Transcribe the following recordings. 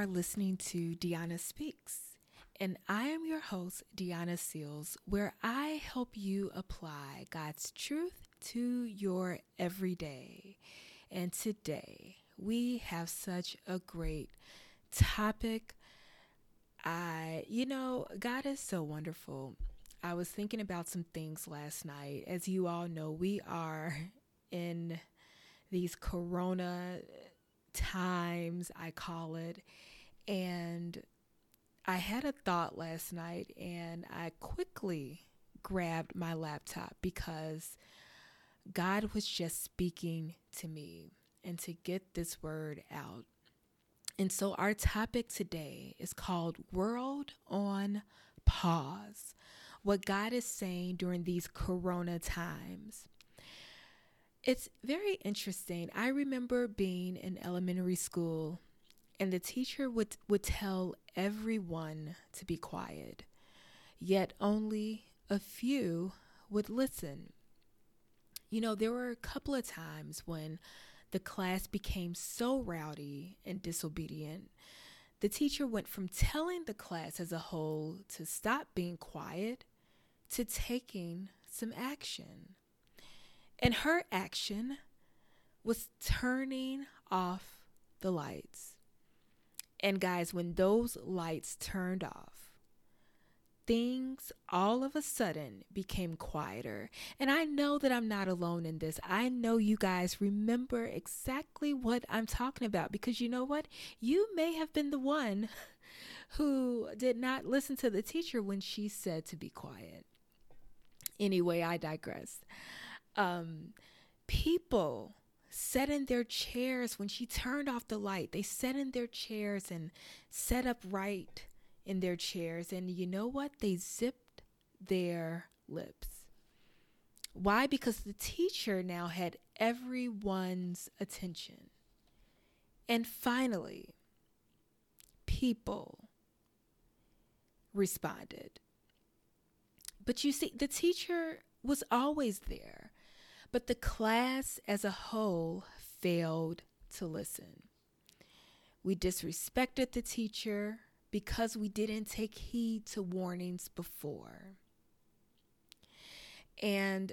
are listening to Deanna Speaks, and I am your host, Deanna Seals, where I help you apply God's truth to your everyday. And today, we have such a great topic. I, you know, God is so wonderful. I was thinking about some things last night. As you all know, we are in these corona times, I call it. And I had a thought last night and I quickly grabbed my laptop because God was just speaking to me and to get this word out. And so our topic today is called World on Pause. What God is saying during these corona times. It's very interesting. I remember being in elementary school and the teacher would, would tell everyone to be quiet, yet only a few would listen. You know, there were a couple of times when the class became so rowdy and disobedient. The teacher went from telling the class as a whole to stop being quiet to taking some action. And her action was turning off the lights. And guys, when those lights turned off, things all of a sudden became quieter. And I know that I'm not alone in this. I know you guys remember exactly what I'm talking about because you know what? You may have been the one who did not listen to the teacher when she said to be quiet. Anyway, I digress um, people sat in their chairs when she turned off the light. They sat in their chairs and sat up right in their chairs. And you know what? They zipped their lips. Why? Because the teacher now had everyone's attention. And finally, people responded. But you see, the teacher was always there. But the class as a whole failed to listen. We disrespected the teacher because we didn't take heed to warnings before. And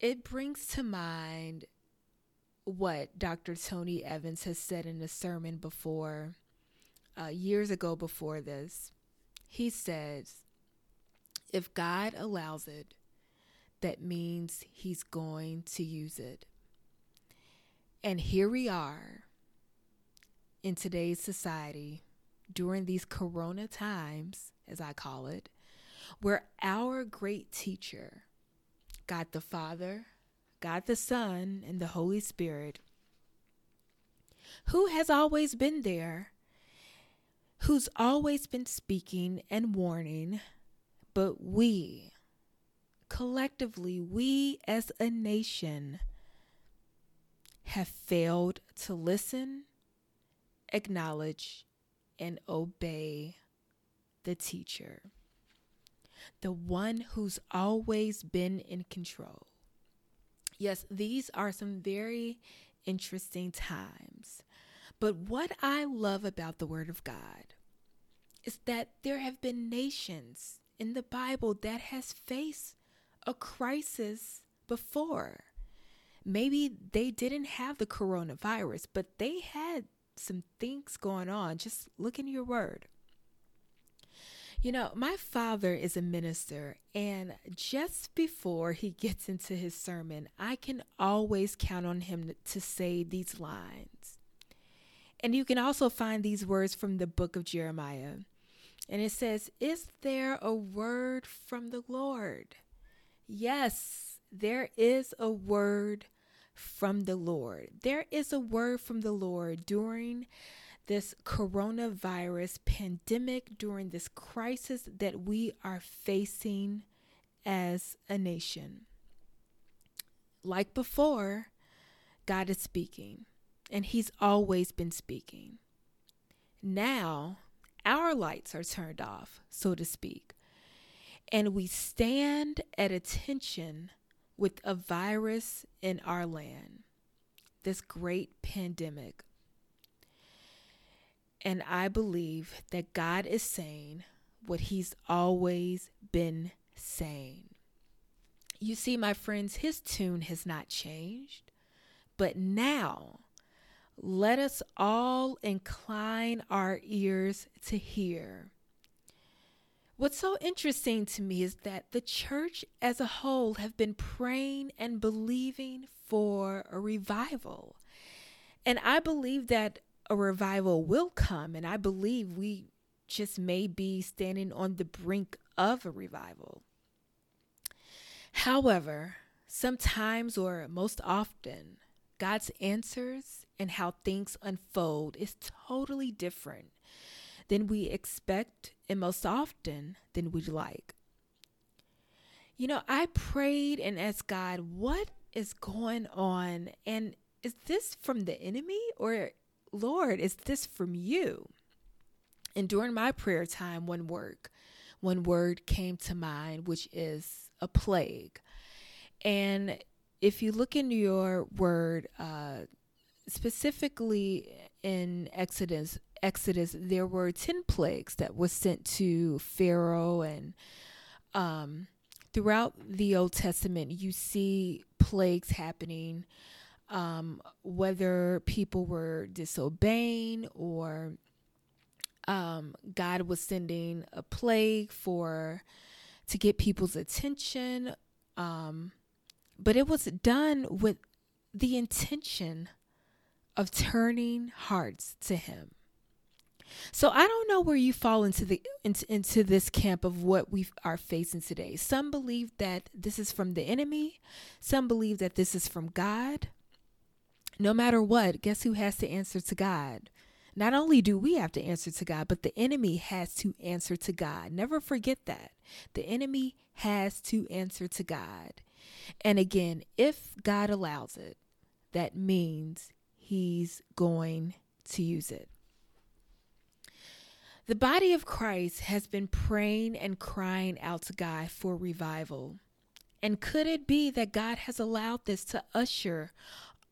it brings to mind what Dr. Tony Evans has said in a sermon before, uh, years ago before this. He says, If God allows it, that means he's going to use it. And here we are in today's society during these corona times, as I call it, where our great teacher, God the Father, God the Son, and the Holy Spirit, who has always been there, who's always been speaking and warning, but we, collectively, we as a nation have failed to listen, acknowledge, and obey the teacher, the one who's always been in control. Yes, these are some very interesting times. But what I love about the Word of God is that there have been nations in the Bible that has faced a crisis before. Maybe they didn't have the coronavirus, but they had some things going on. Just look in your word. You know, my father is a minister, and just before he gets into his sermon, I can always count on him to say these lines. And you can also find these words from the book of Jeremiah. And it says, Is there a word from the Lord? Yes, there is a word from the Lord. There is a word from the Lord during this coronavirus pandemic, during this crisis that we are facing as a nation. Like before, God is speaking, and He's always been speaking. Now, our lights are turned off, so to speak and we stand at attention with a virus in our land, this great pandemic. And I believe that God is saying what He's always been saying. You see, my friends, His tune has not changed. But now, let us all incline our ears to hear. What's so interesting to me is that the church as a whole have been praying and believing for a revival. And I believe that a revival will come, and I believe we just may be standing on the brink of a revival. However, sometimes or most often, God's answers and how things unfold is totally different than we expect and most often than we'd like. You know, I prayed and asked God, what is going on? And is this from the enemy or Lord, is this from you? And during my prayer time, one word, one word came to mind, which is a plague. And if you look in your word, uh, specifically in Exodus, Exodus, there were ten plagues that were sent to Pharaoh, and um, throughout the Old Testament, you see plagues happening um, whether people were disobeying or um, God was sending a plague for to get people's attention. Um, but it was done with the intention of turning hearts to Him. So I don't know where you fall into the into, into this camp of what we are facing today. Some believe that this is from the enemy. Some believe that this is from God no matter what, guess who has to answer to God? Not only do we have to answer to God, but the enemy has to answer to God. Never forget that. The enemy has to answer to God. And again, if God allows it, that means he's going to use it. The body of Christ has been praying and crying out to God for revival. And could it be that God has allowed this to usher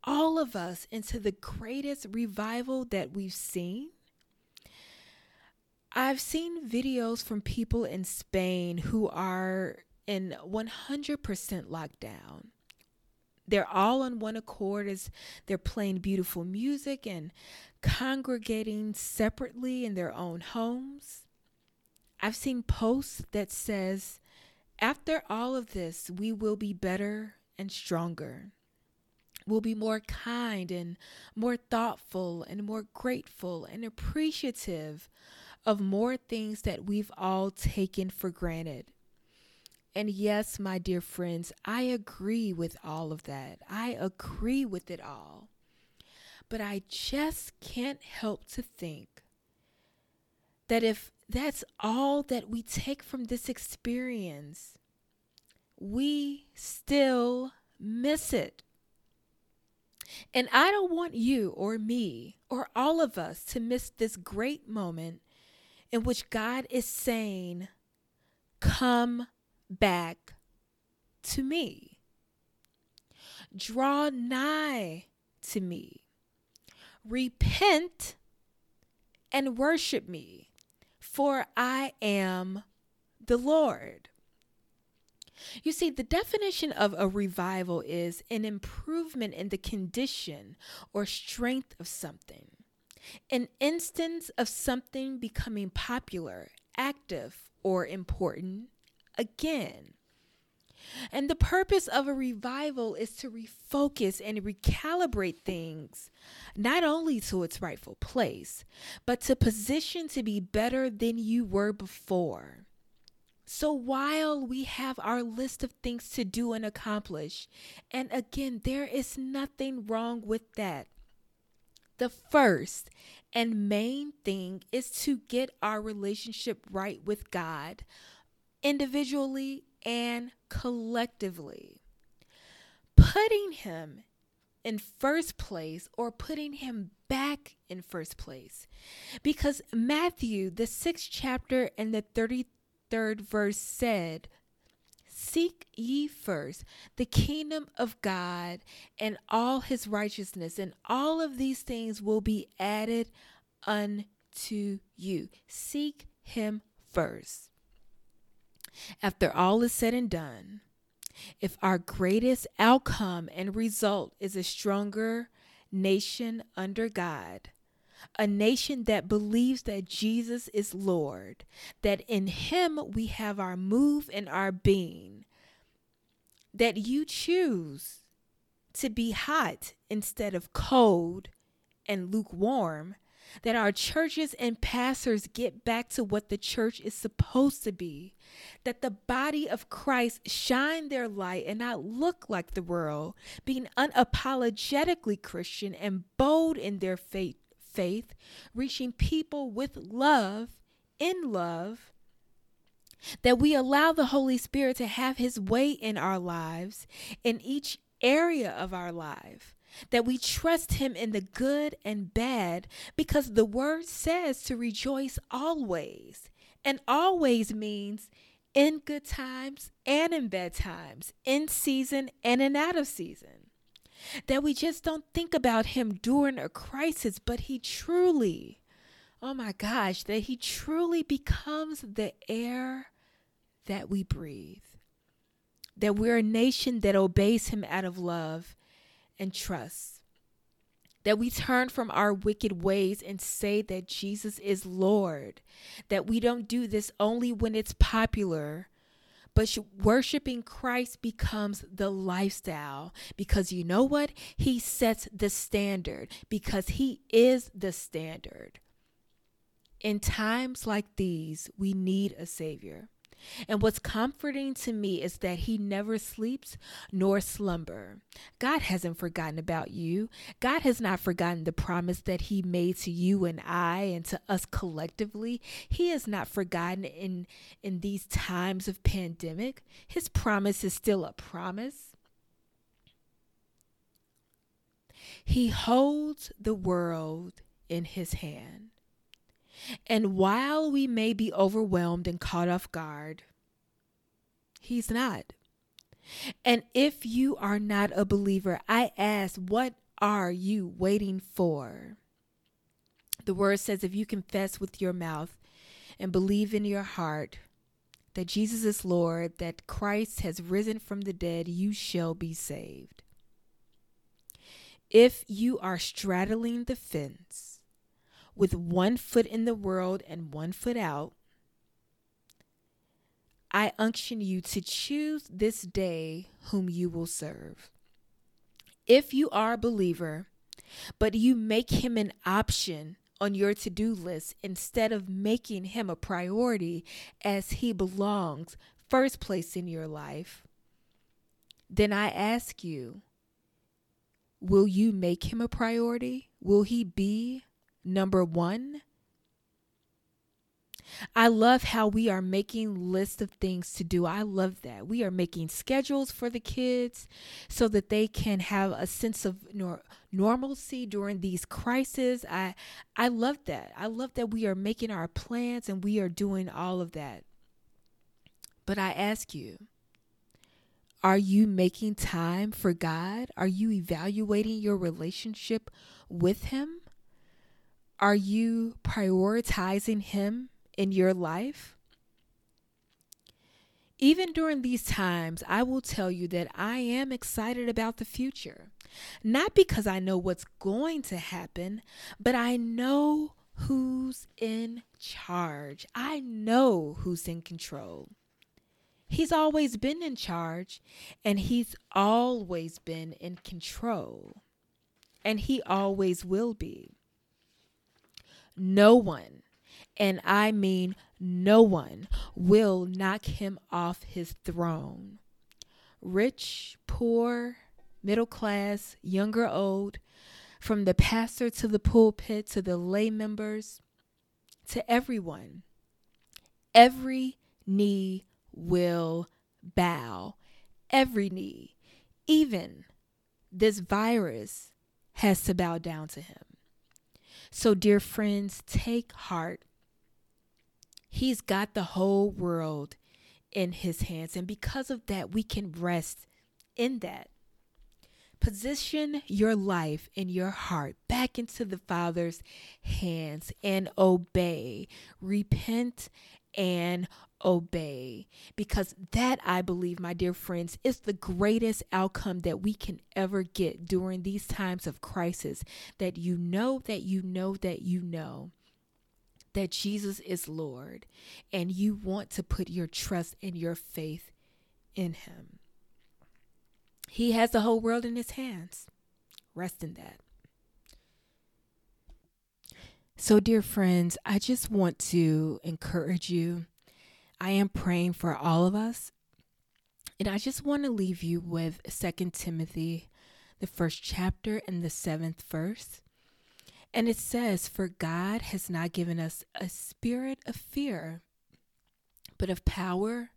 all of us into the greatest revival that we've seen. I've seen videos from people in Spain who are in 100% lockdown. They're all on one accord as they're playing beautiful music and congregating separately in their own homes. I've seen posts that says, after all of this, we will be better and stronger We'll be more kind and more thoughtful and more grateful and appreciative of more things that we've all taken for granted. And yes, my dear friends, I agree with all of that. I agree with it all. But I just can't help to think that if that's all that we take from this experience, we still miss it. And I don't want you or me or all of us to miss this great moment in which God is saying, Come back to me. Draw nigh to me. Repent and worship me, for I am the Lord. You see, the definition of a revival is an improvement in the condition or strength of something, an instance of something becoming popular, active, or important again. And the purpose of a revival is to refocus and recalibrate things, not only to its rightful place, but to position to be better than you were before. So while we have our list of things to do and accomplish, and again, there is nothing wrong with that. The first and main thing is to get our relationship right with God individually and collectively. Putting Him in first place or putting Him back in first place. Because Matthew, the sixth chapter and the 33rd verse said, Seek ye first the kingdom of God and all his righteousness, and all of these things will be added unto you. Seek Him first. After all is said and done, if our greatest outcome and result is a stronger nation under God, a nation that believes that Jesus is Lord, that in Him we have our move and our being, that you choose to be hot instead of cold and lukewarm, that our churches and pastors get back to what the church is supposed to be, that the body of Christ shine their light and not look like the world, being unapologetically Christian and bold in their faith, faith reaching people with love, in love, that we allow the Holy Spirit to have his way in our lives, in each area of our life that we trust Him in the good and bad because the word says to rejoice always. And always means in good times and in bad times, in season and in out of season. That we just don't think about Him during a crisis, but He truly, oh my gosh, that He truly becomes the air that we breathe. That we're a nation that obeys Him out of love and trust. That we turn from our wicked ways and say that Jesus is Lord. That we don't do this only when it's popular, but worshiping Christ becomes the lifestyle because you know what? He sets the standard because He is the standard. In times like these, we need a Savior. And what's comforting to me is that He never sleeps nor slumber. God hasn't forgotten about you. God has not forgotten the promise that He made to you and I and to us collectively. He has not forgotten in in these times of pandemic. His promise is still a promise. He holds the world in his hand. And while we may be overwhelmed and caught off guard, He's not. And if you are not a believer, I ask, what are you waiting for? The word says, if you confess with your mouth and believe in your heart that Jesus is Lord, that Christ has risen from the dead, you shall be saved. If you are straddling the fence, with one foot in the world and one foot out, I unction you to choose this day whom you will serve. If you are a believer, but you make him an option on your to do list instead of making him a priority as he belongs first place in your life, then I ask you, will you make him a priority? Will he be number one. I love how we are making lists of things to do. I love that. We are making schedules for the kids so that they can have a sense of nor- normalcy during these crises. I I love that. I love that we are making our plans and we are doing all of that. But I ask you, are you making time for God? Are you evaluating your relationship with him? Are you prioritizing Him in your life? Even during these times, I will tell you that I am excited about the future. Not because I know what's going to happen, but I know who's in charge. I know who's in control. He's always been in charge, and he's always been in control, and he always will be. No one, and I mean no one, will knock him off his throne. Rich, poor, middle class, young or old, from the pastor to the pulpit to the lay members, to everyone, every knee will bow. Every knee, even this virus, has to bow down to him. So, dear friends, take heart. He's got the whole world in his hands. And because of that, we can rest in that. Position your life and your heart back into the Father's hands and obey. Repent and obey. Because that, I believe, my dear friends, is the greatest outcome that we can ever get during these times of crisis. That you know, that you know, that you know that Jesus is Lord and you want to put your trust and your faith in Him. He has the whole world in His hands. Rest in that. So, dear friends, I just want to encourage you. I am praying for all of us. And I just want to leave you with Second Timothy, the first chapter and the seventh verse. And it says, For God has not given us a spirit of fear, but of power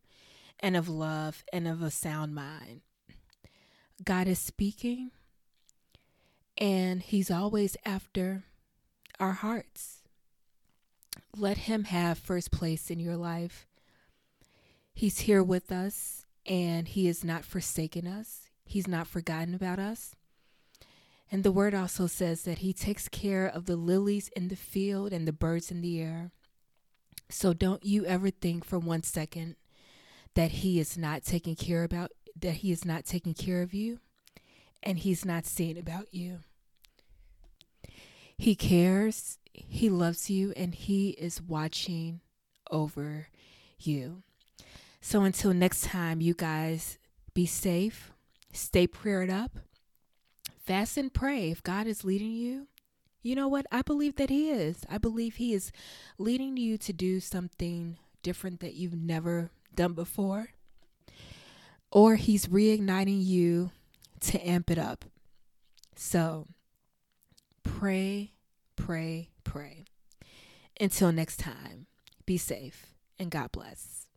and of love and of a sound mind. God is speaking, and He's always after our hearts. Let Him have first place in your life. He's here with us, and He has not forsaken us, He's not forgotten about us. And the word also says that he takes care of the lilies in the field and the birds in the air. So don't you ever think for one second that he is not taking care about that he is not taking care of you and he's not seeing about you. He cares, he loves you and he is watching over you. So until next time, you guys be safe, stay prayed up fast and pray. If God is leading you, you know what? I believe that He is. I believe He is leading you to do something different that you've never done before. Or He's reigniting you to amp it up. So pray, pray, pray. Until next time, be safe and God bless.